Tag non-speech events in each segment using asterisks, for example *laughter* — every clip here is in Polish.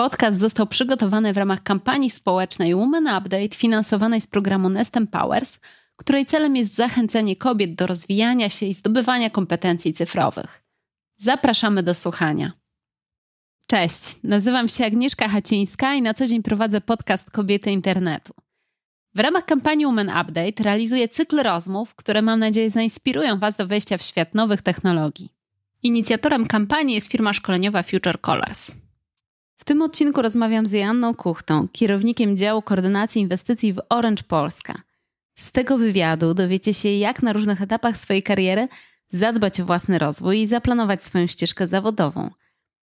Podcast został przygotowany w ramach kampanii społecznej Women Update finansowanej z programu Nest Empowers, której celem jest zachęcenie kobiet do rozwijania się i zdobywania kompetencji cyfrowych. Zapraszamy do słuchania. Cześć, nazywam się Agnieszka Hacińska i na co dzień prowadzę podcast Kobiety Internetu. W ramach kampanii Women Update realizuję cykl rozmów, które mam nadzieję zainspirują Was do wejścia w świat nowych technologii. Inicjatorem kampanii jest firma szkoleniowa Future Colors. W tym odcinku rozmawiam z Joanną Kuchtą, kierownikiem działu koordynacji inwestycji w Orange Polska. Z tego wywiadu dowiecie się, jak na różnych etapach swojej kariery zadbać o własny rozwój i zaplanować swoją ścieżkę zawodową.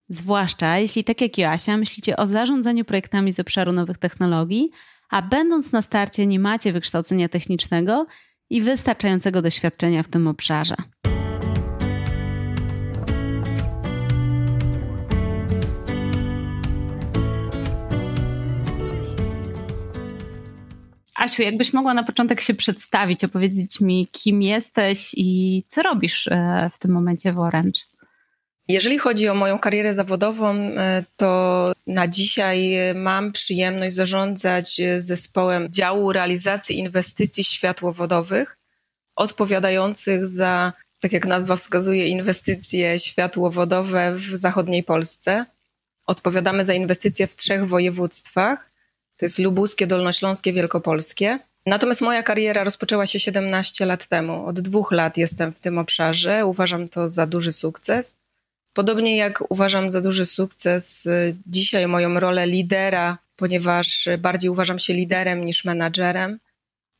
Zwłaszcza jeśli, tak jak Joasia, myślicie o zarządzaniu projektami z obszaru nowych technologii, a będąc na starcie nie macie wykształcenia technicznego i wystarczającego doświadczenia w tym obszarze. Asiu, jakbyś mogła na początek się przedstawić, opowiedzieć mi, kim jesteś i co robisz e, w tym momencie w Orange? Jeżeli chodzi o moją karierę zawodową, e, to na dzisiaj mam przyjemność zarządzać zespołem działu realizacji inwestycji światłowodowych, odpowiadających za, tak jak nazwa wskazuje, inwestycje światłowodowe w zachodniej Polsce. Odpowiadamy za inwestycje w trzech województwach to jest lubuskie, dolnośląskie, wielkopolskie. Natomiast moja kariera rozpoczęła się 17 lat temu. Od dwóch lat jestem w tym obszarze. Uważam to za duży sukces. Podobnie jak uważam za duży sukces y, dzisiaj moją rolę lidera, ponieważ bardziej uważam się liderem niż menadżerem.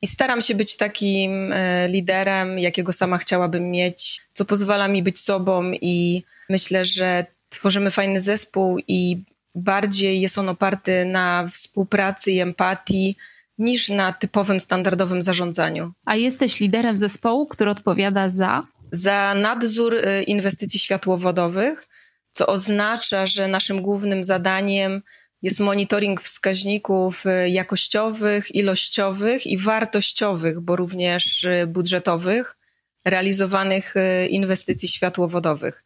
I staram się być takim y, liderem, jakiego sama chciałabym mieć, co pozwala mi być sobą i myślę, że tworzymy fajny zespół i bardziej jest on oparty na współpracy i empatii niż na typowym, standardowym zarządzaniu. A jesteś liderem zespołu, który odpowiada za? Za nadzór y, inwestycji światłowodowych, co oznacza, że naszym głównym zadaniem jest monitoring wskaźników y, jakościowych, ilościowych i wartościowych, bo również y, budżetowych, realizowanych inwestycji światłowodowych.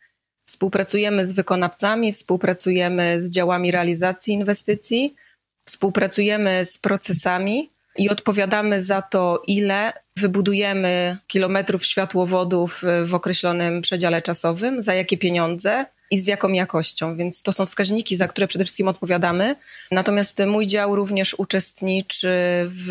Współpracujemy z wykonawcami, współpracujemy z działami realizacji inwestycji, współpracujemy z procesami i odpowiadamy za to, ile wybudujemy kilometrów światłowodów w określonym przedziale czasowym, za jakie pieniądze i z jaką jakością. Więc to są wskaźniki, za które przede wszystkim odpowiadamy. Natomiast mój dział również uczestniczy w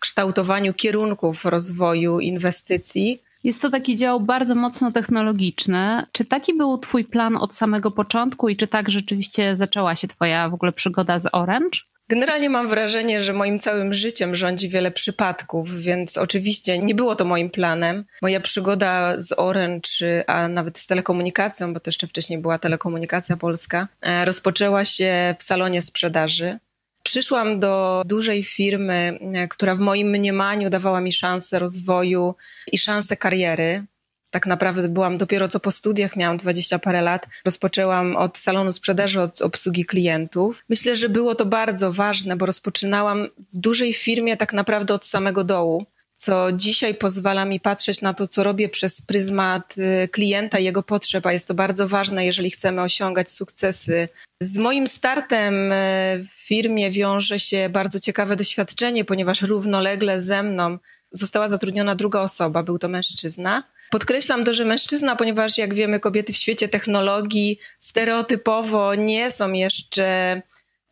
kształtowaniu kierunków rozwoju inwestycji jest to taki dział bardzo mocno technologiczny. Czy taki był Twój plan od samego początku i czy tak rzeczywiście zaczęła się Twoja w ogóle przygoda z Orange? Generalnie mam wrażenie, że moim całym życiem rządzi wiele przypadków, więc oczywiście nie było to moim planem. Moja przygoda z Orange, a nawet z telekomunikacją, bo to jeszcze wcześniej była telekomunikacja polska, e, rozpoczęła się w salonie sprzedaży. Przyszłam do dużej firmy, e, która w moim mniemaniu dawała mi szansę rozwoju i szansę kariery. Tak naprawdę byłam dopiero co po studiach, miałam 20 parę lat. Rozpoczęłam od salonu sprzedaży, od obsługi klientów. Myślę, że było to bardzo ważne, bo rozpoczynałam w dużej firmie tak naprawdę od samego dołu co dzisiaj pozwala mi patrzeć na to, co robię przez pryzmat y, klienta i jego potrzeb, a jest to bardzo ważne, jeżeli chcemy osiągać sukcesy. Z moim startem y, w firmie wiąże się bardzo ciekawe doświadczenie, ponieważ równolegle ze mną została zatrudniona druga osoba, był to mężczyzna. Podkreślam to, że mężczyzna, ponieważ jak wiemy, kobiety w świecie technologii stereotypowo nie są jeszcze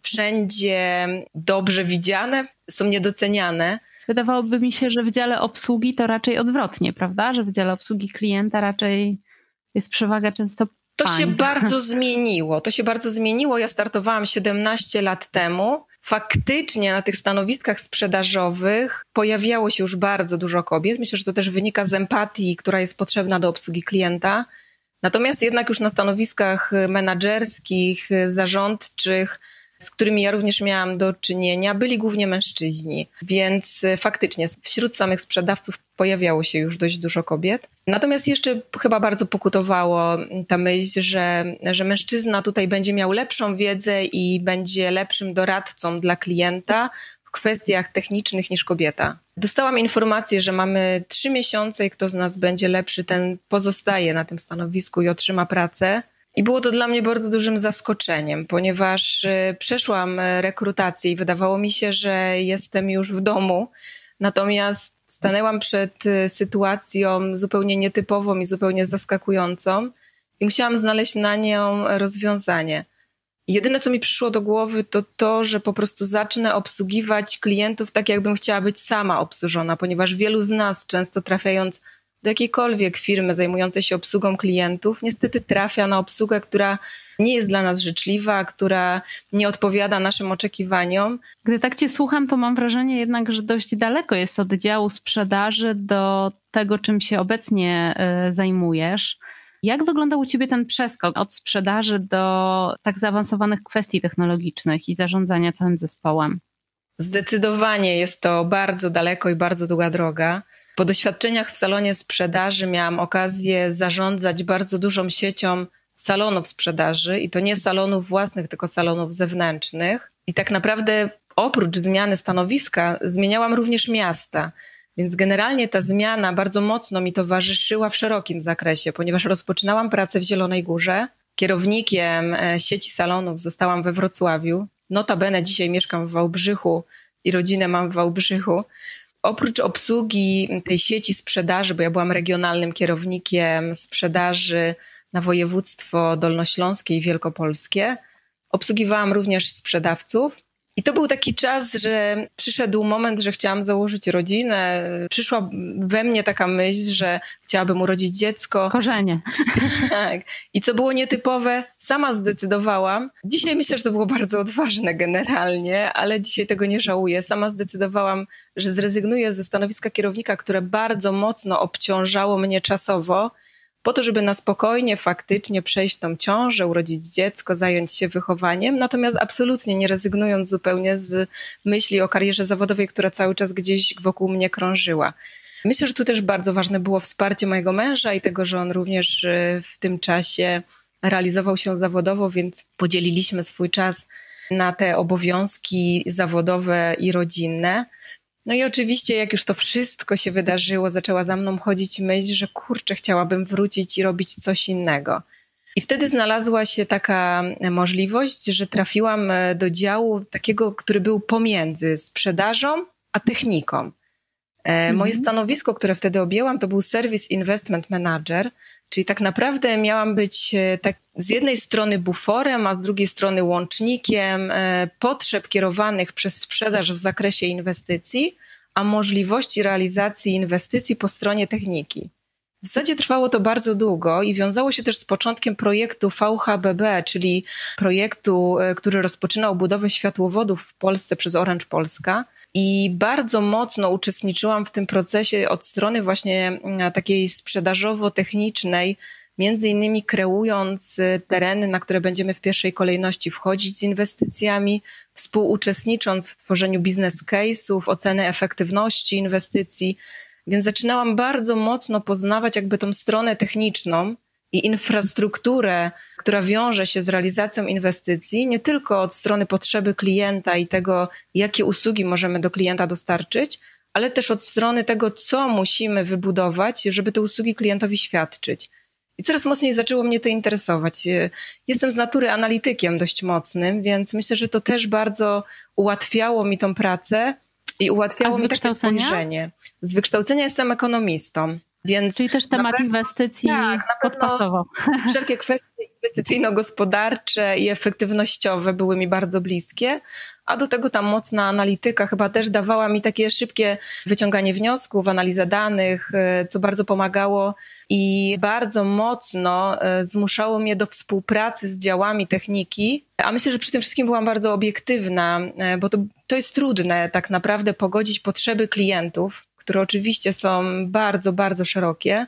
wszędzie dobrze widziane, są niedoceniane. Wydawałoby mi się, że w dziale obsługi to raczej odwrotnie, prawda? Że w dziale obsługi klienta raczej jest przewaga często. To się bardzo *laughs* zmieniło. To się bardzo zmieniło. Ja startowałam 17 lat temu. Faktycznie na tych stanowiskach sprzedażowych pojawiało się już bardzo dużo kobiet. Myślę, że to też wynika z empatii, która jest potrzebna do obsługi klienta. Natomiast jednak już na stanowiskach menedżerskich, zarządczych, z którymi ja również miałam do czynienia, byli głównie mężczyźni, więc e, faktycznie wśród samych sprzedawców pojawiało się już dość dużo kobiet. Natomiast jeszcze chyba bardzo pokutowało ta myśl, że, że mężczyzna tutaj będzie miał lepszą wiedzę i będzie lepszym doradcą dla klienta w kwestiach technicznych niż kobieta. Dostałam informację, że mamy trzy miesiące i kto z nas będzie lepszy, ten pozostaje na tym stanowisku i otrzyma pracę. I było to dla mnie bardzo dużym zaskoczeniem, ponieważ y, przeszłam rekrutację i wydawało mi się, że jestem już w domu. Natomiast stanęłam przed y, sytuacją zupełnie nietypową i zupełnie zaskakującą i musiałam znaleźć na nią rozwiązanie. Jedyne, co mi przyszło do głowy, to to, że po prostu zacznę obsługiwać klientów tak, jakbym chciała być sama obsłużona, ponieważ wielu z nas, często trafiając do jakiejkolwiek firmy zajmującej się obsługą klientów, niestety trafia na obsługę, która nie jest dla nas życzliwa, która nie odpowiada naszym oczekiwaniom. Gdy tak Cię słucham, to mam wrażenie jednak, że dość daleko jest od działu sprzedaży do tego, czym się obecnie y, zajmujesz. Jak wyglądał u Ciebie ten przeskok od sprzedaży do tak zaawansowanych kwestii technologicznych i zarządzania całym zespołem? Zdecydowanie jest to bardzo daleko i bardzo długa droga. Po doświadczeniach w salonie sprzedaży miałam okazję zarządzać bardzo dużą siecią salonów sprzedaży i to nie salonów własnych, tylko salonów zewnętrznych. I tak naprawdę oprócz zmiany stanowiska zmieniałam również miasta. Więc generalnie ta zmiana bardzo mocno mi towarzyszyła w szerokim zakresie, ponieważ rozpoczynałam pracę w Zielonej Górze. Kierownikiem e, sieci salonów zostałam we Wrocławiu. Notabene dzisiaj mieszkam w Wałbrzychu i rodzinę mam w Wałbrzychu. Oprócz obsługi tej sieci sprzedaży, bo ja byłam regionalnym kierownikiem sprzedaży na województwo dolnośląskie i wielkopolskie, obsługiwałam również sprzedawców i to był taki czas, że przyszedł moment, że chciałam założyć rodzinę. Przyszła we mnie taka myśl, że chciałabym urodzić dziecko. Korzenie. *laughs* Tak. I co było nietypowe, sama zdecydowałam. Dzisiaj myślę, że to było bardzo odważne generalnie, ale dzisiaj tego nie żałuję. Sama zdecydowałam, że zrezygnuję ze stanowiska kierownika, które bardzo mocno obciążało mnie czasowo po to, żeby na spokojnie faktycznie przejść tą ciążę, urodzić dziecko, zająć się wychowaniem, natomiast absolutnie nie rezygnując zupełnie z myśli o karierze zawodowej, która cały czas gdzieś wokół mnie krążyła. Myślę, że tu też bardzo ważne było wsparcie mojego męża i tego, że on również y, w tym czasie realizował się zawodowo, więc podzieliliśmy swój czas na te obowiązki zawodowe i rodzinne. No i oczywiście, jak już to wszystko się wydarzyło, zaczęła za mną chodzić myśl, że kurczę, chciałabym wrócić i robić coś innego. I wtedy znalazła się taka możliwość, że trafiłam e, do działu takiego, który był pomiędzy sprzedażą a techniką. Mhm. Moje stanowisko, które wtedy objęłam, to był Service Investment Manager, czyli tak naprawdę miałam być e, tak z jednej strony buforem, a z drugiej strony łącznikiem e, potrzeb kierowanych przez sprzedaż w zakresie inwestycji, a możliwości realizacji inwestycji po stronie techniki. W zasadzie trwało to bardzo długo i wiązało się też z początkiem projektu VHBB, czyli projektu, który rozpoczynał budowę światłowodów w Polsce przez Orange Polska i bardzo mocno uczestniczyłam w tym procesie od strony właśnie mm, takiej sprzedażowo-technicznej, między innymi kreując y, tereny, na które będziemy w pierwszej kolejności wchodzić z inwestycjami, współuczestnicząc w tworzeniu biznes case'ów, oceny efektywności inwestycji. Więc zaczynałam bardzo mocno poznawać jakby tą stronę techniczną i infrastrukturę, która wiąże się z realizacją inwestycji, nie tylko od strony potrzeby klienta i tego, jakie usługi możemy do klienta dostarczyć, ale też od strony tego, co musimy wybudować, żeby te usługi klientowi świadczyć. I coraz mocniej zaczęło mnie to interesować. Jestem z natury analitykiem dość mocnym, więc myślę, że to też bardzo ułatwiało mi tą pracę i ułatwiało mi takie spojrzenie. Z wykształcenia jestem ekonomistą. Więc Czyli też temat pewno, inwestycji tak, podpasowo. *laughs* Wszelkie kwestie inwestycyjno-gospodarcze i efektywnościowe były mi bardzo bliskie, a do tego ta mocna analityka chyba też dawała mi takie szybkie wyciąganie wniosków, analiza danych, e, co bardzo pomagało i bardzo mocno e, zmuszało mnie do współpracy z działami techniki. A myślę, że przy tym wszystkim byłam bardzo obiektywna, e, bo to, to jest trudne tak naprawdę pogodzić potrzeby klientów które oczywiście są bardzo, bardzo szerokie,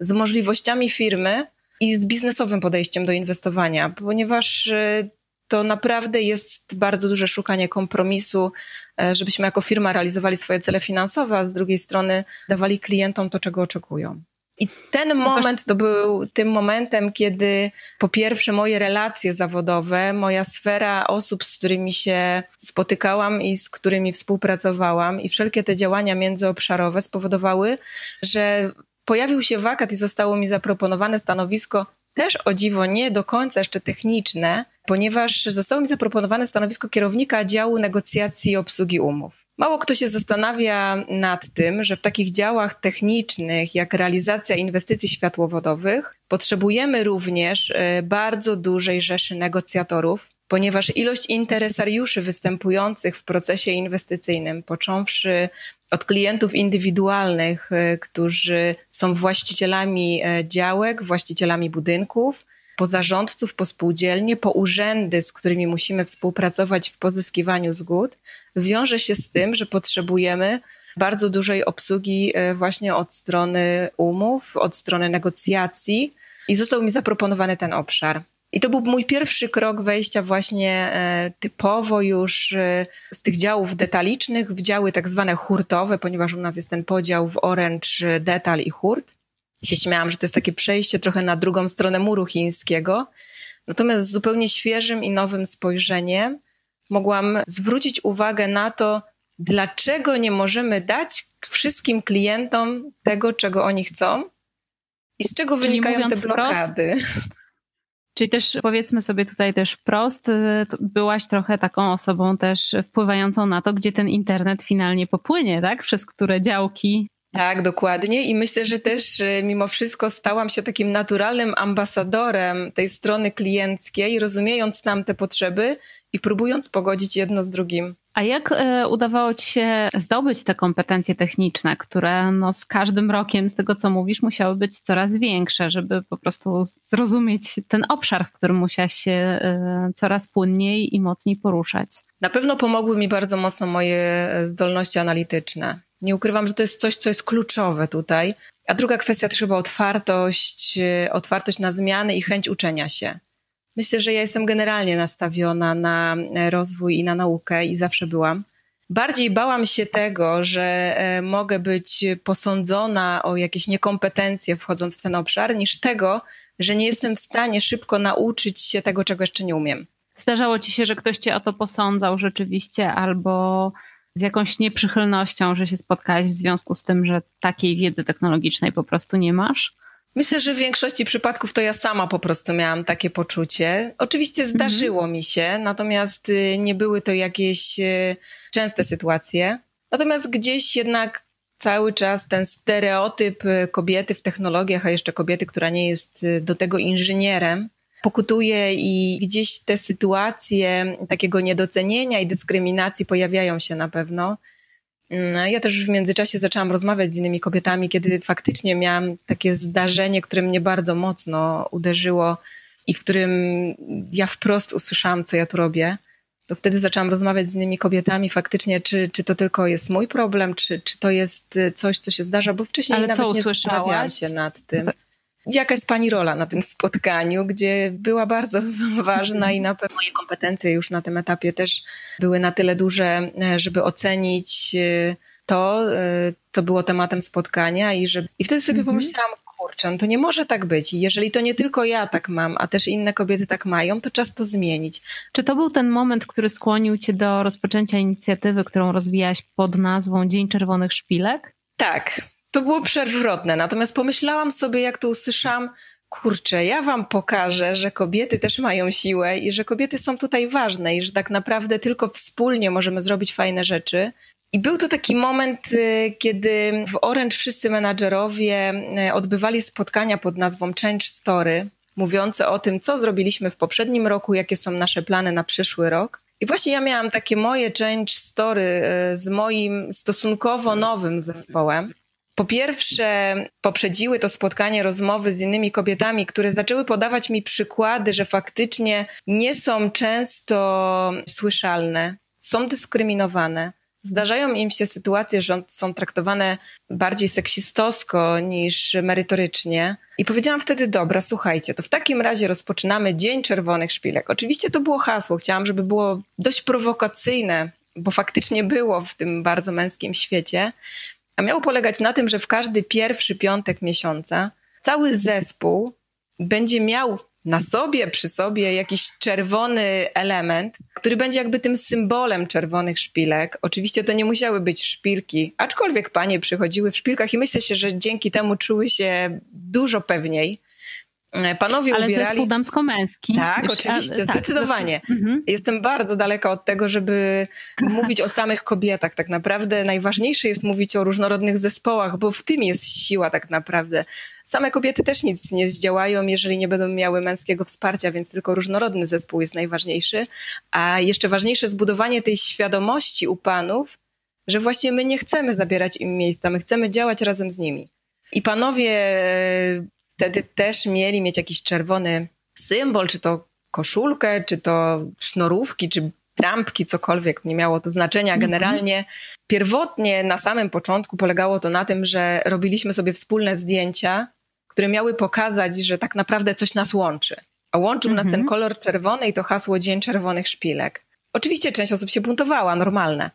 z możliwościami firmy i z biznesowym podejściem do inwestowania, ponieważ y, to naprawdę jest bardzo duże szukanie kompromisu, e, żebyśmy jako firma realizowali swoje cele finansowe, a z drugiej strony dawali klientom to, czego oczekują. I ten moment to był tym momentem, kiedy po pierwsze moje relacje zawodowe, moja sfera osób, z którymi się spotykałam i z którymi współpracowałam i wszelkie te działania międzyobszarowe spowodowały, że pojawił się wakat i zostało mi zaproponowane stanowisko też o dziwo nie do końca jeszcze techniczne, ponieważ zostało mi zaproponowane stanowisko kierownika działu negocjacji i obsługi umów. Mało kto się zastanawia nad tym, że w takich działach technicznych jak realizacja inwestycji światłowodowych potrzebujemy również e, bardzo dużej rzeszy negocjatorów, ponieważ ilość interesariuszy występujących w procesie inwestycyjnym, począwszy od klientów indywidualnych, e, którzy są właścicielami e, działek, właścicielami budynków, po zarządców, po spółdzielnie, po urzędy, z którymi musimy współpracować w pozyskiwaniu zgód, wiąże się z tym, że potrzebujemy bardzo dużej obsługi e, właśnie od strony umów, od strony negocjacji i został mi zaproponowany ten obszar. I to był mój pierwszy krok wejścia właśnie e, typowo już e, z tych działów detalicznych w działy tak zwane hurtowe, ponieważ u nas jest ten podział w orange, detal i hurt. Się śmiałam, że to jest takie przejście trochę na drugą stronę muru chińskiego. Natomiast z zupełnie świeżym i nowym spojrzeniem mogłam zwrócić uwagę na to, dlaczego nie możemy dać wszystkim klientom tego, czego oni chcą i z czego Czyli wynikają te blokady. Wprost, *laughs* Czyli też powiedzmy sobie tutaj też wprost, y, byłaś trochę taką osobą też wpływającą na to, gdzie ten internet finalnie popłynie, tak? Przez które działki tak, dokładnie. I myślę, że też y, mimo wszystko stałam się takim naturalnym ambasadorem tej strony klienckiej, rozumiejąc nam te potrzeby i próbując pogodzić jedno z drugim. A jak e, udawało Ci się zdobyć te kompetencje techniczne, które no, z każdym rokiem, z tego co mówisz, musiały być coraz większe, żeby po prostu zrozumieć ten obszar, w którym musiałaś się e, coraz płynniej i mocniej poruszać? Na pewno pomogły mi bardzo mocno moje e, zdolności analityczne. Nie ukrywam, że to jest coś, co jest kluczowe tutaj. A druga kwestia to chyba otwartość, otwartość na zmiany i chęć uczenia się. Myślę, że ja jestem generalnie nastawiona na e, rozwój i na naukę i zawsze byłam. Bardziej bałam się tego, że e, mogę być posądzona o jakieś niekompetencje wchodząc w ten obszar, niż tego, że nie jestem w stanie szybko nauczyć się tego, czego jeszcze nie umiem. Zdarzało ci się, że ktoś cię o to posądzał rzeczywiście, albo z jakąś nieprzychylnością, że się spotkałaś w związku z tym, że takiej wiedzy technologicznej po prostu nie masz? Myślę, że w większości przypadków to ja sama po prostu miałam takie poczucie. Oczywiście mhm. zdarzyło -hmm. mi się, natomiast y, nie były to jakieś y, częste sytuacje. Natomiast gdzieś jednak cały czas ten stereotyp y, kobiety w technologiach, a jeszcze kobiety, która nie jest do tego inżynierem, pokutuje i gdzieś te sytuacje takiego niedocenienia i dyskryminacji pojawiają się na pewno. No, ja też w międzyczasie zaczęłam rozmawiać z innymi kobietami, kiedy faktycznie miałam takie zdarzenie, które mnie bardzo mocno uderzyło i w którym ja wprost usłyszałam, co ja tu robię. To wtedy zaczęłam rozmawiać z innymi kobietami faktycznie, czy, czy to tylko jest mój problem, czy, czy to jest coś, co się zdarza, bo wcześniej Ale nawet nie zastanawiałam się nad tym jaka jest Pani rola na tym spotkaniu, gdzie była bardzo *laughs* ważna i na pewno moje kompetencje już na tym etapie też były na tyle duże, e, żeby ocenić e, to, e, co było tematem spotkania i, że, i wtedy sobie mhm. pomyślałam, kurczę, no to nie może tak być. I jeżeli to nie tylko ja tak mam, a też inne kobiety tak mają, to czas to zmienić. Czy to był ten moment, który skłonił Cię do rozpoczęcia inicjatywy, którą rozwijałaś pod nazwą Dzień Czerwonych Szpilek? Tak, to było przewrotne. Natomiast pomyślałam sobie, jak to usłyszałam, kurczę, ja wam pokażę, że kobiety też mają siłę i że kobiety są tutaj ważne i że tak naprawdę tylko wspólnie możemy zrobić fajne rzeczy. I był to taki moment, y, kiedy w Orange wszyscy menadżerowie y, odbywali spotkania pod nazwą Change Story, mówiące o tym, co zrobiliśmy w poprzednim roku, jakie są nasze plany na przyszły rok. I właśnie ja miałam takie moje change story y, z moim stosunkowo nowym zespołem. Po pierwsze, poprzedziły to spotkanie rozmowy z innymi kobietami, które zaczęły podawać mi przykłady, że faktycznie nie są często słyszalne, są dyskryminowane. Zdarzają im się sytuacje, że są traktowane bardziej seksistowsko niż merytorycznie. I powiedziałam wtedy, dobra, słuchajcie, to w takim razie rozpoczynamy Dzień Czerwonych Szpilek. Oczywiście to było hasło, chciałam, żeby było dość prowokacyjne, bo faktycznie było w tym bardzo męskim świecie a miało polegać na tym, że w każdy pierwszy piątek miesiąca cały zespół będzie miał na sobie, przy sobie jakiś czerwony element, który będzie jakby tym symbolem czerwonych szpilek. Oczywiście to nie musiały być szpilki, aczkolwiek panie przychodziły w szpilkach i myślę się, że dzięki temu czuły się dużo pewniej. E, panowie Ale ubierali... zespół damsko-męski. Tak, Wiesz, oczywiście, a, tak, zdecydowanie. Tak, *laughs* Jestem bardzo daleka od tego, żeby mówić o samych kobietach. Tak naprawdę najważniejsze jest mówić o różnorodnych zespołach, bo w tym jest siła tak naprawdę. Same kobiety też nic nie zdziałają, jeżeli nie będą miały męskiego wsparcia, więc tylko różnorodny zespół jest najważniejszy. A jeszcze ważniejsze zbudowanie tej świadomości u panów, że właśnie my nie chcemy zabierać im miejsca, my chcemy działać razem z nimi. I panowie wtedy też mieli mieć jakiś czerwony symbol, czy to koszulkę, czy to sznurówki, czy trampki, cokolwiek, nie miało to znaczenia. Mhm. Generalnie pierwotnie na samym początku polegało to na tym, że robiliśmy sobie wspólne zdjęcia, które miały pokazać, że tak naprawdę coś nas łączy. A łączył nas ten mhm. kolor czerwony i to hasło Dzień Czerwonych Szpilek. Oczywiście część osób się buntowała, normalne.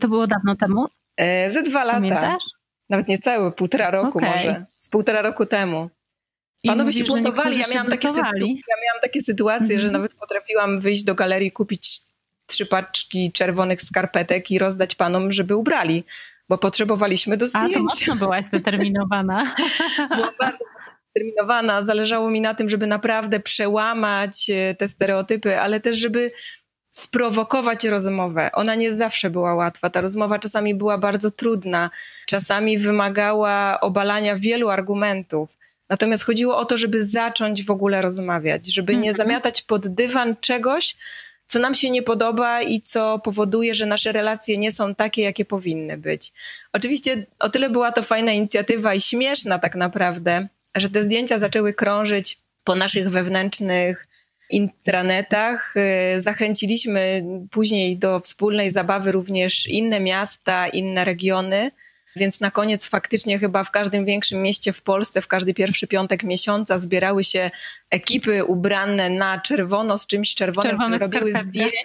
To było dawno temu? E, ze dwa lata. Pamiętasz? Nawet nie całe, półtora roku okay. może. Z półtora roku temu. Panowie mówisz, się buntowali. Ja miałam, takie sytu- ja miałam takie sytuacje, że mhm. nawet potrafiłam wyjść do galerii, kupić trzy paczki czerwonych skarpetek i rozdać panom, żeby ubrali, bo potrzebowaliśmy do zdjęcia. A, to mocno byłaś zdeterminowana. *laughs* Byłam bardzo zdeterminowana. Zależało mi na tym, żeby naprawdę przełamać e, te stereotypy, ale też, żeby sprowokować rozmowę. Ona nie zawsze była łatwa. Ta rozmowa czasami była bardzo trudna, czasami wymagała obalania wielu argumentów. Natomiast chodziło o to, żeby zacząć w ogóle rozmawiać, żeby nie mhm. zamiatać pod dywan czegoś, co nam się nie podoba i co powoduje, że nasze relacje nie są takie, jakie powinny być. Oczywiście o tyle była to fajna inicjatywa i śmieszna tak naprawdę, że te zdjęcia zaczęły krążyć po naszych wewnętrznych intranetach. Y, zachęciliśmy później do wspólnej zabawy również inne miasta, inne regiony. Więc na koniec faktycznie chyba w każdym większym mieście w Polsce, w każdy pierwszy piątek miesiąca zbierały się ekipy ubrane na czerwono z czymś czerwonym, Czerwone które robiły zdjęcia.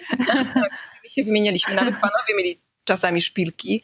My się wymienialiśmy, nawet panowie mieli czasami szpilki.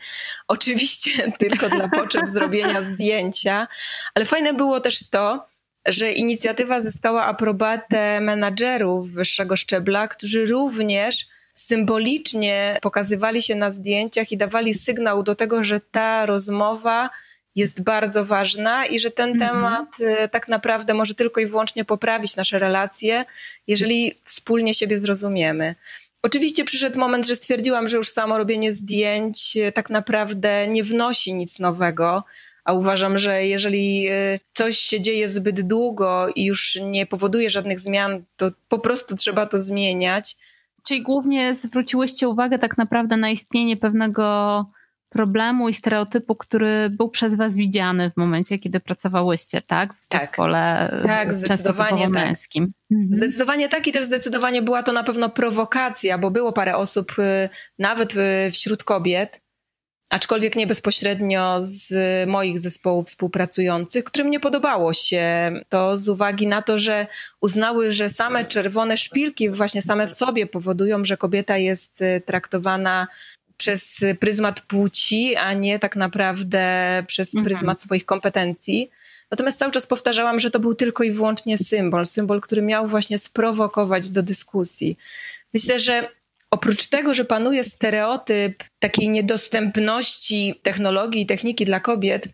Oczywiście *laughs* tylko dla potrzeb zrobienia zdjęcia, ale fajne było też to, że inicjatywa zyskała aprobatę menadżerów wyższego szczebla, którzy również symbolicznie pokazywali się na zdjęciach i dawali sygnał do tego, że ta rozmowa jest bardzo ważna i że ten mhm. temat e, tak naprawdę może tylko i wyłącznie poprawić nasze relacje, jeżeli wspólnie siebie zrozumiemy. Oczywiście przyszedł moment, że stwierdziłam, że już samo robienie zdjęć e, tak naprawdę nie wnosi nic nowego, a uważam, że jeżeli e, coś się dzieje zbyt długo i już nie powoduje żadnych zmian, to po prostu trzeba to zmieniać. Czyli głównie zwróciłyście uwagę tak naprawdę na istnienie pewnego problemu i stereotypu, który był przez was widziany w momencie, kiedy pracowałyście, tak? W tak. zespole tak, zdecydowanie tak. męskim. Mhm. Zdecydowanie tak i też zdecydowanie była to na pewno prowokacja, bo było parę osób, y, nawet y, wśród kobiet, aczkolwiek nie bezpośrednio z moich zespołów współpracujących, którym nie podobało się to z uwagi na to, że uznały, że same czerwone szpilki właśnie same w sobie powodują, że kobieta jest y, traktowana przez pryzmat płci, a nie tak naprawdę przez mhm. pryzmat swoich kompetencji. Natomiast cały czas powtarzałam, że to był tylko i wyłącznie symbol, symbol, który miał właśnie sprowokować do dyskusji. Myślę, że Oprócz tego, że panuje stereotyp takiej niedostępności technologii i techniki dla kobiet,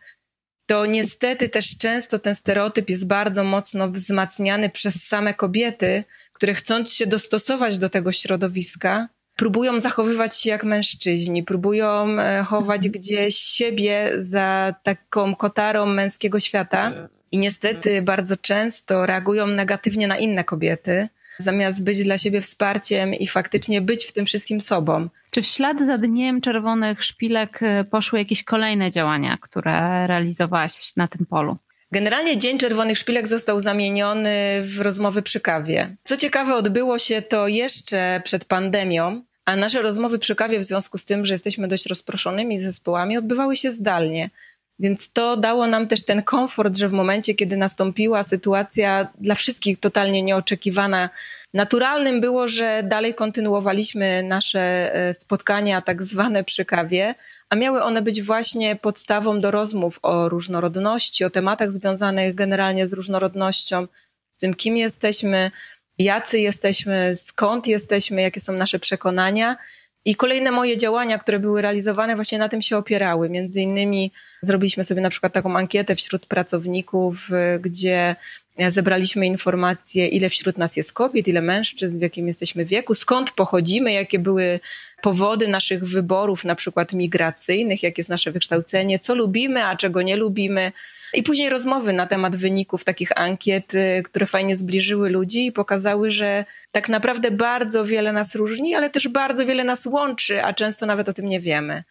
to niestety też często ten stereotyp jest bardzo mocno wzmacniany przez same kobiety, które chcąc się dostosować do tego środowiska, próbują zachowywać się jak mężczyźni, próbują e, chować mhm. gdzieś siebie za taką kotarą męskiego świata. I niestety bardzo często reagują negatywnie na inne kobiety zamiast być dla siebie wsparciem i faktycznie być w tym wszystkim sobą. Czy w ślad za Dniem Czerwonych Szpilek y, poszły jakieś kolejne działania, które realizowałaś na tym polu? Generalnie Dzień Czerwonych Szpilek został zamieniony w rozmowy przy kawie. Co ciekawe, odbyło się to jeszcze przed pandemią, a nasze rozmowy przy kawie w związku z tym, że jesteśmy dość rozproszonymi zespołami, odbywały się zdalnie. Więc to dało nam też ten komfort, że w momencie, kiedy nastąpiła sytuacja dla wszystkich totalnie nieoczekiwana, naturalnym było, że dalej kontynuowaliśmy nasze e, spotkania, tak zwane przy kawie, a miały one być właśnie podstawą do rozmów o różnorodności, o tematach związanych generalnie z różnorodnością, z tym, kim jesteśmy, jacy jesteśmy, skąd jesteśmy, jakie są nasze przekonania. I kolejne moje działania, które były realizowane, właśnie na tym się opierały. Między innymi zrobiliśmy sobie na przykład taką ankietę wśród pracowników, y, gdzie Zebraliśmy informacje, ile wśród nas jest kobiet, ile mężczyzn, w jakim jesteśmy wieku, skąd pochodzimy, jakie były powody naszych wyborów, na przykład migracyjnych, jakie jest nasze wykształcenie, co lubimy, a czego nie lubimy. I później rozmowy na temat wyników takich ankiet, y, które fajnie zbliżyły ludzi i pokazały, że tak naprawdę bardzo wiele nas różni, ale też bardzo wiele nas łączy, a często nawet o tym nie wiemy.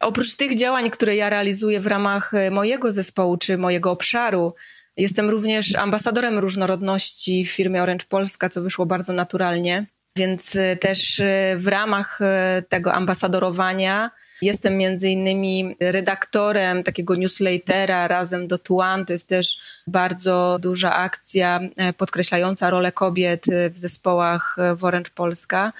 Oprócz tych działań, które ja realizuję w ramach y, mojego zespołu czy mojego obszaru, jestem również ambasadorem różnorodności w firmie Orange Polska, co wyszło bardzo naturalnie. Więc y, też w ramach tego ambasadorowania Jestem między innymi redaktorem takiego newslettera razem do Tuan. To jest też bardzo duża akcja e, podkreślająca rolę kobiet e, w zespołach e, w Orange Polska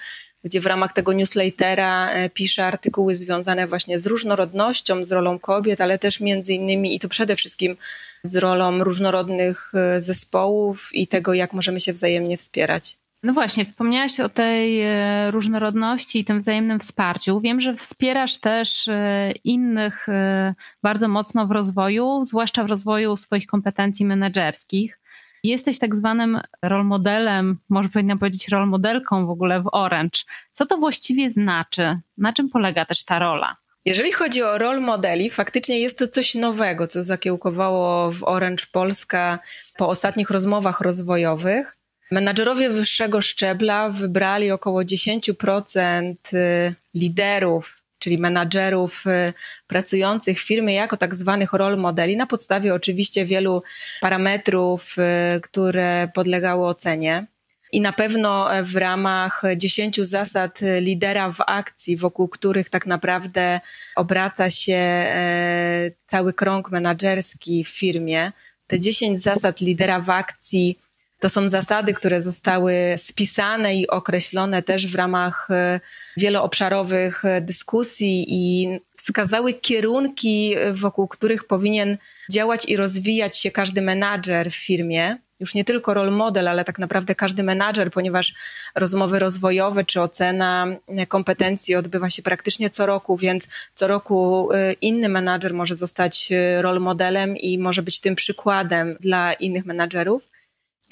gdzie w ramach tego newslettera piszę artykuły związane właśnie z różnorodnością, z rolą kobiet, ale też między innymi i to przede wszystkim z rolą różnorodnych zespołów i tego, jak możemy się wzajemnie wspierać. No właśnie, wspomniałaś o tej e, różnorodności i tym wzajemnym wsparciu. Wiem, że wspierasz też e, innych e, bardzo mocno w rozwoju, zwłaszcza w rozwoju swoich kompetencji menedżerskich. Jesteś tak zwanym role modelem, może powiedzieć role modelką w ogóle w Orange. Co to właściwie znaczy? Na czym polega też ta rola? Jeżeli chodzi o role modeli, faktycznie jest to coś nowego, co zakiełkowało w Orange Polska po ostatnich rozmowach rozwojowych. Menadżerowie wyższego szczebla wybrali około 10% y, liderów, czyli menadżerów y, pracujących w firmie jako tak zwanych role modeli, na podstawie oczywiście wielu parametrów, y, które podlegały ocenie. I na pewno w ramach 10 zasad lidera w akcji, wokół których tak naprawdę obraca się e, cały krąg menadżerski w firmie, te 10 zasad lidera w akcji to są zasady, które zostały spisane i określone też w ramach e, wieloobszarowych e, dyskusji i wskazały kierunki, e, wokół których powinien działać i rozwijać się każdy menadżer w firmie. Już nie tylko role model, ale tak naprawdę każdy menadżer, ponieważ rozmowy rozwojowe czy ocena kompetencji odbywa się praktycznie co roku, więc co roku inny menadżer może zostać role modelem i może być tym przykładem dla innych menadżerów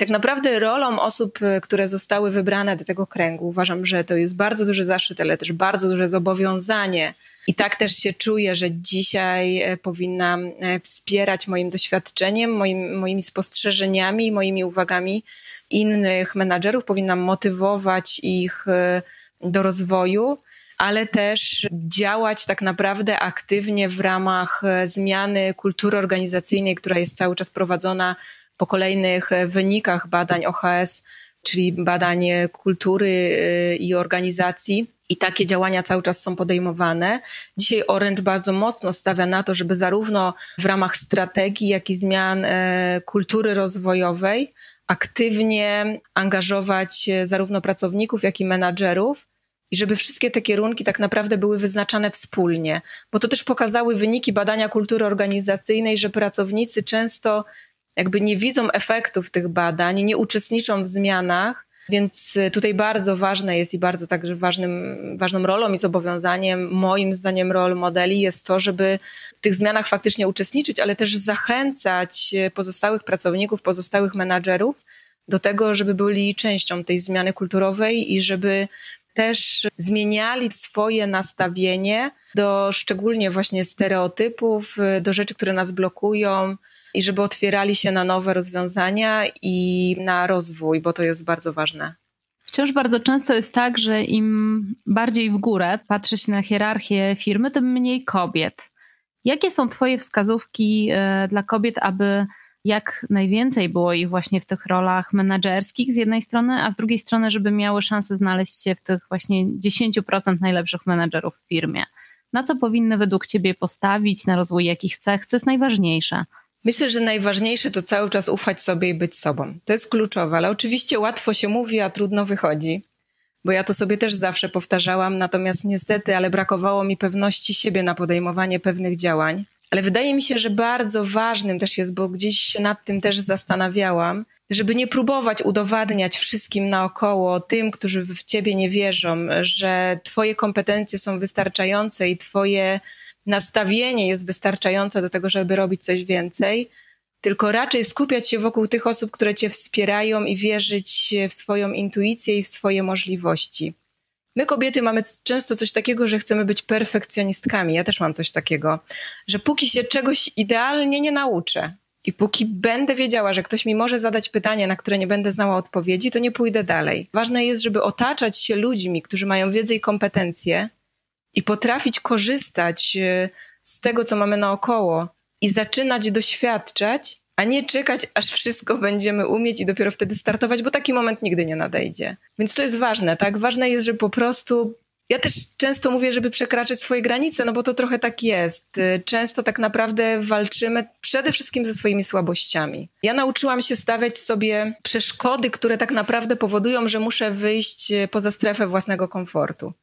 tak naprawdę rolą osób, e, które zostały wybrane do tego kręgu, uważam, że to jest bardzo duży zaszczyt, ale też bardzo duże zobowiązanie. I tak też się czuję, że dzisiaj e, powinnam e, wspierać moim doświadczeniem, moim, moimi spostrzeżeniami, moimi uwagami innych menadżerów, powinnam motywować ich do rozwoju, ale też działać tak naprawdę aktywnie w ramach zmiany kultury organizacyjnej, która jest cały czas prowadzona po kolejnych e, wynikach badań OHS, czyli badań kultury e, i organizacji. I takie działania cały czas są podejmowane. Dzisiaj Orange bardzo mocno stawia na to, żeby zarówno w ramach strategii, jak i zmian e, kultury rozwojowej aktywnie angażować zarówno pracowników, jak i menadżerów, i żeby wszystkie te kierunki tak naprawdę były wyznaczane wspólnie, bo to też pokazały wyniki badania kultury organizacyjnej, że pracownicy często jakby nie widzą efektów tych badań, nie uczestniczą w zmianach, więc tutaj bardzo ważne jest i bardzo także ważnym, ważną rolą i zobowiązaniem, moim zdaniem, rol modeli jest to, żeby w tych zmianach faktycznie uczestniczyć, ale też zachęcać pozostałych pracowników, pozostałych menadżerów do tego, żeby byli częścią tej zmiany kulturowej i żeby też zmieniali swoje nastawienie do szczególnie właśnie stereotypów, do rzeczy, które nas blokują, i żeby otwierali się na nowe rozwiązania i na rozwój, bo to jest bardzo ważne. Wciąż bardzo często jest tak, że im bardziej w górę patrzy się na hierarchię firmy, tym mniej kobiet. Jakie są Twoje wskazówki e, dla kobiet, aby jak najwięcej było ich właśnie w tych rolach menedżerskich z jednej strony, a z drugiej strony, żeby miały szansę znaleźć się w tych właśnie 10% najlepszych menedżerów w firmie? Na co powinny według Ciebie postawić, na rozwój jakich cech, co jest najważniejsze? Myślę, że najważniejsze to cały czas ufać sobie i być sobą. To jest kluczowe, ale oczywiście łatwo się mówi, a trudno wychodzi. Bo ja to sobie też zawsze powtarzałam, natomiast niestety, ale brakowało mi pewności siebie na podejmowanie pewnych działań. Ale wydaje mi się, że bardzo ważnym też jest, bo gdzieś się nad tym też zastanawiałam, żeby nie próbować udowadniać wszystkim naokoło, tym, którzy w ciebie nie wierzą, że twoje kompetencje są wystarczające i twoje nastawienie jest wystarczające do tego, żeby robić coś więcej, tylko raczej skupiać się wokół tych osób, które cię wspierają i wierzyć w swoją intuicję i w swoje możliwości. My, kobiety, mamy często coś takiego, że chcemy być perfekcjonistkami. Ja też mam coś takiego, że póki się czegoś idealnie nie nauczę i póki będę wiedziała, że ktoś mi może zadać pytanie, na które nie będę znała odpowiedzi, to nie pójdę dalej. Ważne jest, żeby otaczać się ludźmi, którzy mają wiedzę i kompetencje i potrafić korzystać e, z tego, co mamy naokoło i zaczynać doświadczać a nie czekać, aż wszystko będziemy umieć i dopiero wtedy startować, bo taki moment nigdy nie nadejdzie. Więc to jest ważne, tak? Ważne jest, że po prostu ja też często mówię, żeby przekraczać swoje granice, no bo to trochę tak jest. Często tak naprawdę walczymy przede wszystkim ze swoimi słabościami. Ja nauczyłam się stawiać sobie przeszkody, które tak naprawdę powodują, że muszę wyjść poza strefę własnego komfortu.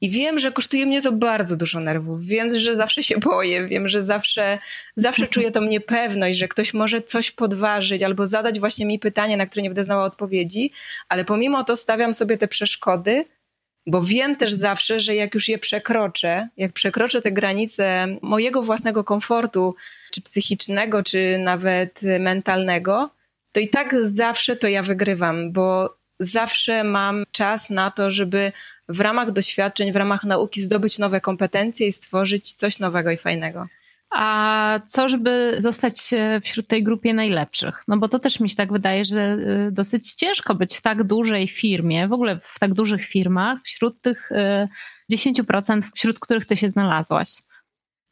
I wiem, że kosztuje mnie to bardzo dużo nerwów. Wiem, że zawsze się boję, wiem, że zawsze, zawsze czuję tą niepewność, że ktoś może coś podważyć albo zadać właśnie mi pytanie, na które nie będę znała odpowiedzi, ale pomimo to stawiam sobie te przeszkody, bo wiem też zawsze, że jak już je przekroczę, jak przekroczę te granice mojego własnego komfortu, czy psychicznego, czy nawet mentalnego, to i tak zawsze to ja wygrywam, bo zawsze mam czas na to, żeby w ramach doświadczeń, w ramach nauki zdobyć nowe kompetencje i stworzyć coś nowego i fajnego. A co, żeby zostać wśród tej grupie najlepszych? No bo to też mi się tak wydaje, że y, dosyć ciężko być w tak dużej firmie, w ogóle w tak dużych firmach, wśród tych 10%, y, wśród których ty się znalazłaś.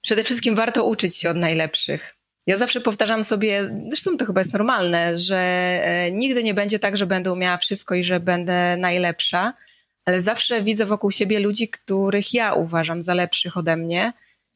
Przede wszystkim warto uczyć się od najlepszych. Ja zawsze powtarzam sobie, zresztą to chyba jest normalne, że e, nigdy nie będzie tak, że będę umiała wszystko i że będę najlepsza, ale zawsze widzę wokół siebie ludzi, których ja uważam za lepszych ode mnie.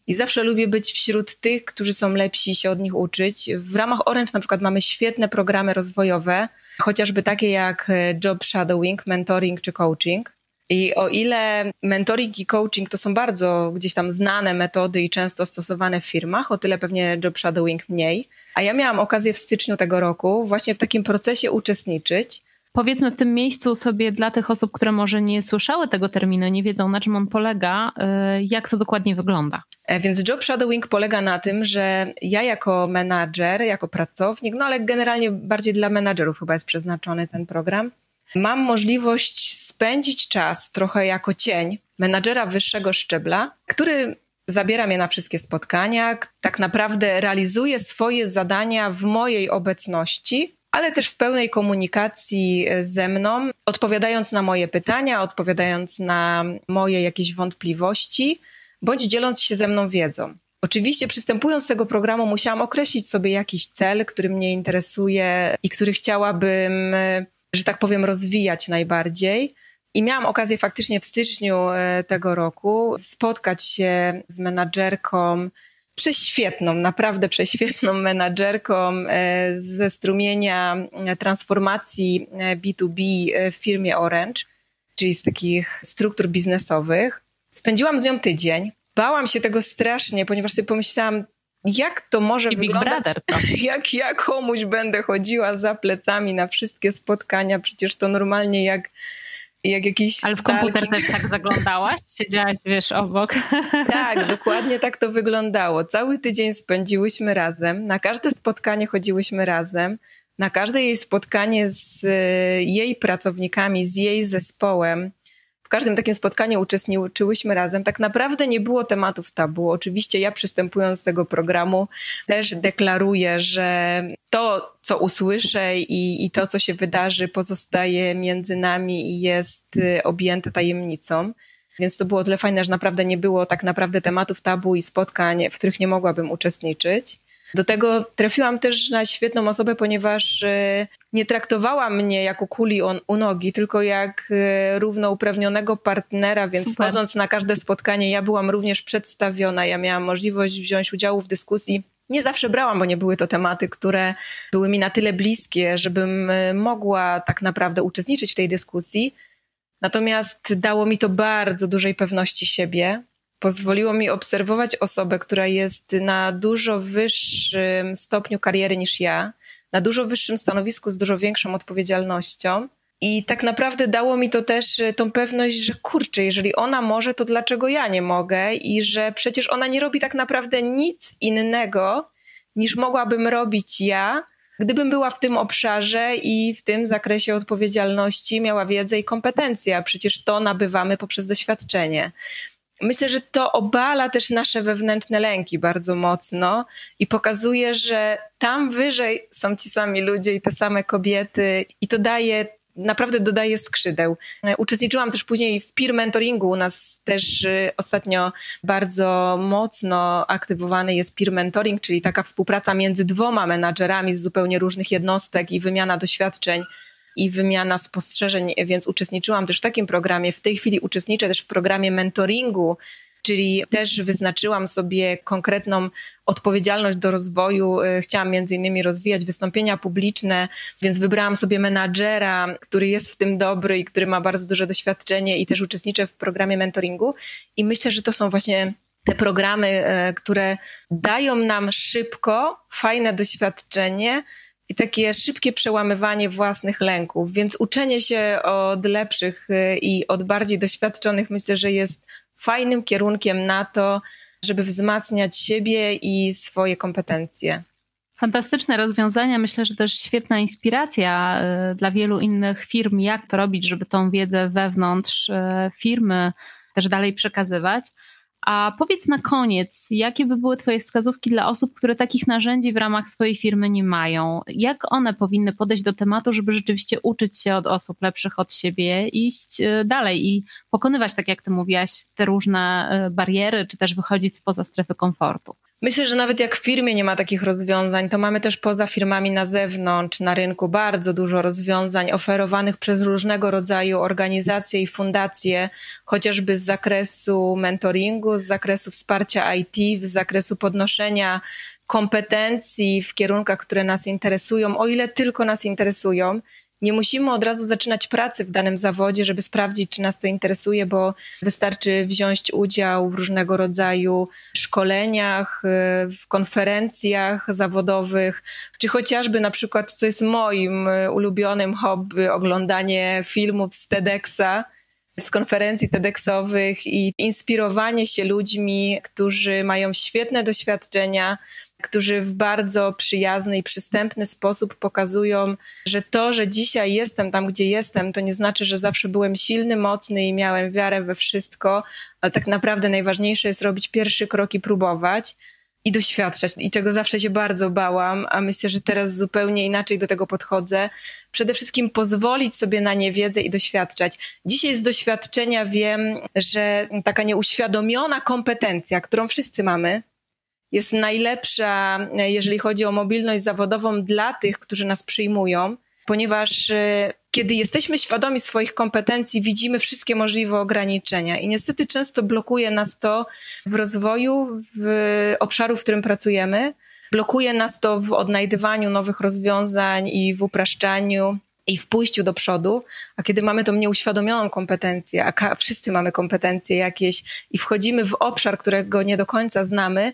I zawsze lubię być wśród tych, którzy są lepsi i się od nich uczyć. W ramach Orange na przykład mamy świetne programy rozwojowe, chociażby takie jak e, job shadowing, mentoring czy coaching. I o ile mentoring i coaching to są bardzo gdzieś tam znane metody i często stosowane w firmach, o tyle pewnie job shadowing mniej. A ja miałam okazję w styczniu tego roku właśnie w takim procesie uczestniczyć. Powiedzmy w tym miejscu sobie dla tych osób, które może nie słyszały tego terminu, nie wiedzą na czym on polega, y, jak to dokładnie wygląda. E, więc job shadowing polega na tym, że ja jako menadżer, jako pracownik, no ale generalnie bardziej dla menadżerów chyba jest przeznaczony ten program, mam możliwość spędzić czas trochę jako cień menadżera wyższego szczebla, który zabiera mnie na wszystkie spotkania, tak naprawdę realizuje swoje zadania w mojej obecności, ale też w pełnej komunikacji ze mną, odpowiadając na moje pytania, odpowiadając na moje jakieś wątpliwości, bądź dzieląc się ze mną wiedzą. Oczywiście przystępując do tego programu musiałam określić sobie jakiś cel, który mnie interesuje i który chciałabym że tak powiem, rozwijać najbardziej. I miałam okazję faktycznie w styczniu e, tego roku spotkać się z menadżerką, prześwietną, naprawdę prześwietną menadżerką e, ze strumienia e, transformacji B2B w firmie Orange, czyli z takich struktur biznesowych. Spędziłam z nią tydzień. Bałam się tego strasznie, ponieważ sobie pomyślałam, jak to może I wyglądać, *laughs* jak ja komuś będę chodziła za plecami na wszystkie spotkania, przecież to normalnie jak jak jakiś Ale w komputer też tak zaglądałaś? *laughs* Siedziałaś, wiesz, obok. Tak, *laughs* dokładnie tak to wyglądało. Cały tydzień spędziłyśmy razem, na każde spotkanie chodziłyśmy razem, na każde jej spotkanie z e, jej pracownikami, z jej zespołem w każdym takim spotkaniu uczestniczyłyśmy razem. Tak naprawdę nie było tematów tabu. Oczywiście ja przystępując do tego programu też deklaruję, że to, co usłyszę i, i to, co się wydarzy, pozostaje między nami i jest y, objęte tajemnicą. Więc to było tyle fajne, że naprawdę nie było tak naprawdę tematów tabu i spotkań, w których nie mogłabym uczestniczyć. Do tego trafiłam też na świetną osobę, ponieważ e, nie traktowała mnie jako kuli u nogi, tylko jak e, równouprawnionego partnera, więc Super. wchodząc na każde spotkanie, ja byłam również przedstawiona, ja miałam możliwość wziąć udziału w dyskusji. Nie zawsze brałam, bo nie były to tematy, które były mi na tyle bliskie, żebym e, mogła tak naprawdę uczestniczyć w tej dyskusji. Natomiast dało mi to bardzo dużej pewności siebie, pozwoliło mi obserwować osobę, która jest na dużo wyższym stopniu kariery niż ja, na dużo wyższym stanowisku z dużo większą odpowiedzialnością. I tak naprawdę dało mi to też e, tą pewność, że kurczę, jeżeli ona może, to dlaczego ja nie mogę? I że przecież ona nie robi tak naprawdę nic innego niż mogłabym robić ja, gdybym była w tym obszarze i w tym zakresie odpowiedzialności miała wiedzę i kompetencje, a przecież to nabywamy poprzez doświadczenie. Myślę, że to obala też nasze wewnętrzne lęki bardzo mocno i pokazuje, że tam wyżej są ci sami ludzie i te same kobiety, i to daje naprawdę dodaje skrzydeł. Uczestniczyłam też później w peer mentoringu. U nas też y, ostatnio bardzo mocno aktywowany jest peer mentoring, czyli taka współpraca między dwoma menadżerami z zupełnie różnych jednostek i wymiana doświadczeń i wymiana spostrzeżeń, więc uczestniczyłam też w takim programie. W tej chwili uczestniczę też w programie mentoringu, czyli też wyznaczyłam sobie konkretną odpowiedzialność do rozwoju. E, chciałam między innymi rozwijać wystąpienia publiczne, więc wybrałam sobie menadżera, który jest w tym dobry i który ma bardzo duże doświadczenie i też uczestniczę w programie mentoringu. I myślę, że to są właśnie te programy, e, które dają nam szybko fajne doświadczenie, i takie szybkie przełamywanie własnych lęków. Więc uczenie się od lepszych y, i od bardziej doświadczonych myślę, że jest fajnym kierunkiem na to, żeby wzmacniać siebie i swoje kompetencje. Fantastyczne rozwiązania, myślę, że też świetna inspiracja y, dla wielu innych firm, jak to robić, żeby tą wiedzę wewnątrz y, firmy też dalej przekazywać. A powiedz na koniec, jakie by były Twoje wskazówki dla osób, które takich narzędzi w ramach swojej firmy nie mają? Jak one powinny podejść do tematu, żeby rzeczywiście uczyć się od osób lepszych od siebie, iść e, dalej i pokonywać, tak jak Ty mówiłaś, te różne e, bariery, czy też wychodzić spoza strefy komfortu? Myślę, że nawet jak w firmie nie ma takich rozwiązań, to mamy też poza firmami na zewnątrz, na rynku bardzo dużo rozwiązań oferowanych przez różnego rodzaju organizacje i fundacje, chociażby z zakresu mentoringu, z zakresu wsparcia IT, z zakresu podnoszenia kompetencji w kierunkach, które nas interesują, o ile tylko nas interesują. Nie musimy od razu zaczynać pracy w danym zawodzie, żeby sprawdzić, czy nas to interesuje, bo wystarczy wziąć udział w różnego rodzaju szkoleniach, y, w konferencjach zawodowych, czy chociażby na przykład, co jest moim y, ulubionym hobby, oglądanie filmów z TEDxa z konferencji TEDxowych i inspirowanie się ludźmi, którzy mają świetne doświadczenia, którzy w bardzo przyjazny i przystępny sposób pokazują, że to, że dzisiaj jestem tam, gdzie jestem, to nie znaczy, że zawsze byłem silny, mocny i miałem wiarę we wszystko, ale tak naprawdę najważniejsze jest robić pierwszy krok i próbować i doświadczać, i czego zawsze się bardzo bałam, a myślę, że teraz zupełnie inaczej do tego podchodzę. Przede wszystkim pozwolić sobie na niewiedzę i doświadczać. Dzisiaj z doświadczenia wiem, że taka nieuświadomiona kompetencja, którą wszyscy mamy, jest najlepsza, jeżeli chodzi o mobilność zawodową dla tych, którzy nas przyjmują, ponieważ e, kiedy jesteśmy świadomi swoich kompetencji, widzimy wszystkie możliwe ograniczenia i niestety często blokuje nas to w rozwoju w obszaru, w którym pracujemy. Blokuje nas to w odnajdywaniu nowych rozwiązań i w upraszczaniu i w pójściu do przodu, a kiedy mamy tą nieuświadomioną kompetencję, a wszyscy mamy kompetencje jakieś i wchodzimy w obszar, którego nie do końca znamy,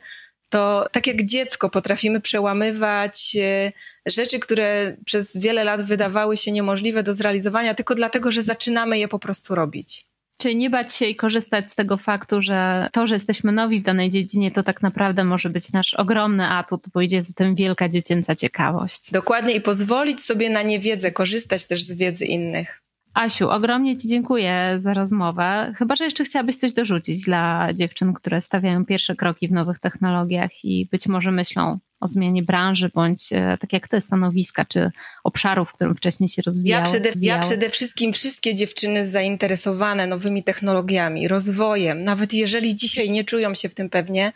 to tak jak dziecko potrafimy przełamywać e, rzeczy, które przez wiele lat wydawały się niemożliwe do zrealizowania, tylko dlatego, że zaczynamy je po prostu robić. Czyli nie bać się i korzystać z tego faktu, że to, że jesteśmy nowi w danej dziedzinie, to tak naprawdę może być nasz ogromny atut, bo idzie za tym wielka dziecięca ciekawość. Dokładnie i pozwolić sobie na niewiedzę, korzystać też z wiedzy innych. Asiu, ogromnie Ci dziękuję za rozmowę. Chyba, że jeszcze chciałabyś coś dorzucić dla dziewczyn, które stawiają pierwsze kroki w nowych technologiach i być może myślą o zmianie branży, bądź e, tak jak te stanowiska, czy obszarów, w którym wcześniej się rozwijały. Ja przede, ja przede wszystkim wszystkie dziewczyny zainteresowane nowymi technologiami, rozwojem, nawet jeżeli dzisiaj nie czują się w tym pewnie,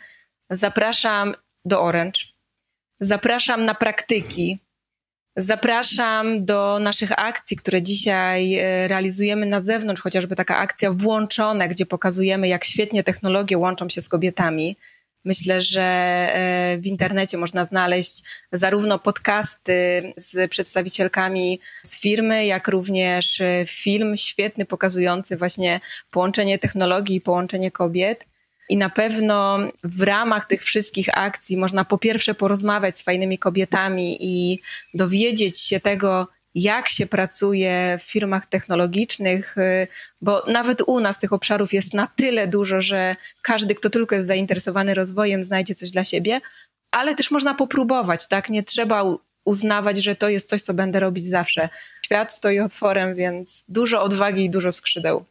zapraszam do Orange. Zapraszam na praktyki, Zapraszam do naszych akcji, które dzisiaj e, realizujemy na zewnątrz, chociażby taka akcja Włączone, gdzie pokazujemy, jak świetnie technologie łączą się z kobietami. Myślę, że e, w internecie można znaleźć zarówno podcasty z przedstawicielkami z firmy, jak również e, film świetny pokazujący właśnie połączenie technologii i połączenie kobiet. I na pewno w ramach tych wszystkich akcji można po pierwsze porozmawiać z fajnymi kobietami i dowiedzieć się tego, jak się pracuje w firmach technologicznych, y, bo nawet u nas tych obszarów jest na tyle dużo, że każdy, kto tylko jest zainteresowany rozwojem, znajdzie coś dla siebie. ale też można popróbować, tak? Nie trzeba uznawać, że to jest coś, co będę robić zawsze. Świat stoi otworem, więc dużo odwagi i dużo skrzydeł.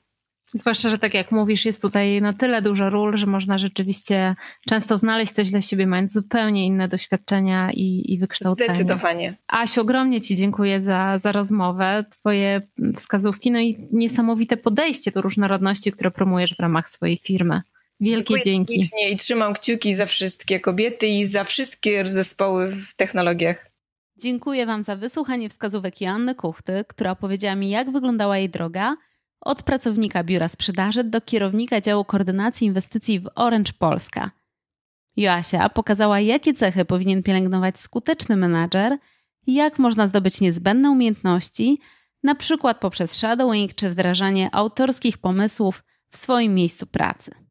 Zwłaszcza, że tak jak mówisz, jest tutaj na tyle dużo ról, że można rzeczywiście często znaleźć coś dla siebie, mając zupełnie inne doświadczenia i, i wykształcenie. Zdecydowanie. Asiu, ogromnie Ci dziękuję za, za rozmowę, Twoje wskazówki, no i niesamowite podejście do różnorodności, które promujesz w ramach swojej firmy. Wielkie Dziękuję dzięki. Ślicznie I trzymam kciuki za wszystkie kobiety i za wszystkie zespoły w technologiach. Dziękuję Wam za wysłuchanie wskazówek Joanny Kuchty, która opowiedziała mi, jak wyglądała jej droga od pracownika biura sprzedaży do kierownika działu koordynacji inwestycji w Orange Polska. Joasia pokazała, jakie cechy powinien pielęgnować skuteczny menadżer jak można zdobyć niezbędne umiejętności, na przykład poprzez shadowing czy wdrażanie autorskich pomysłów w swoim miejscu pracy.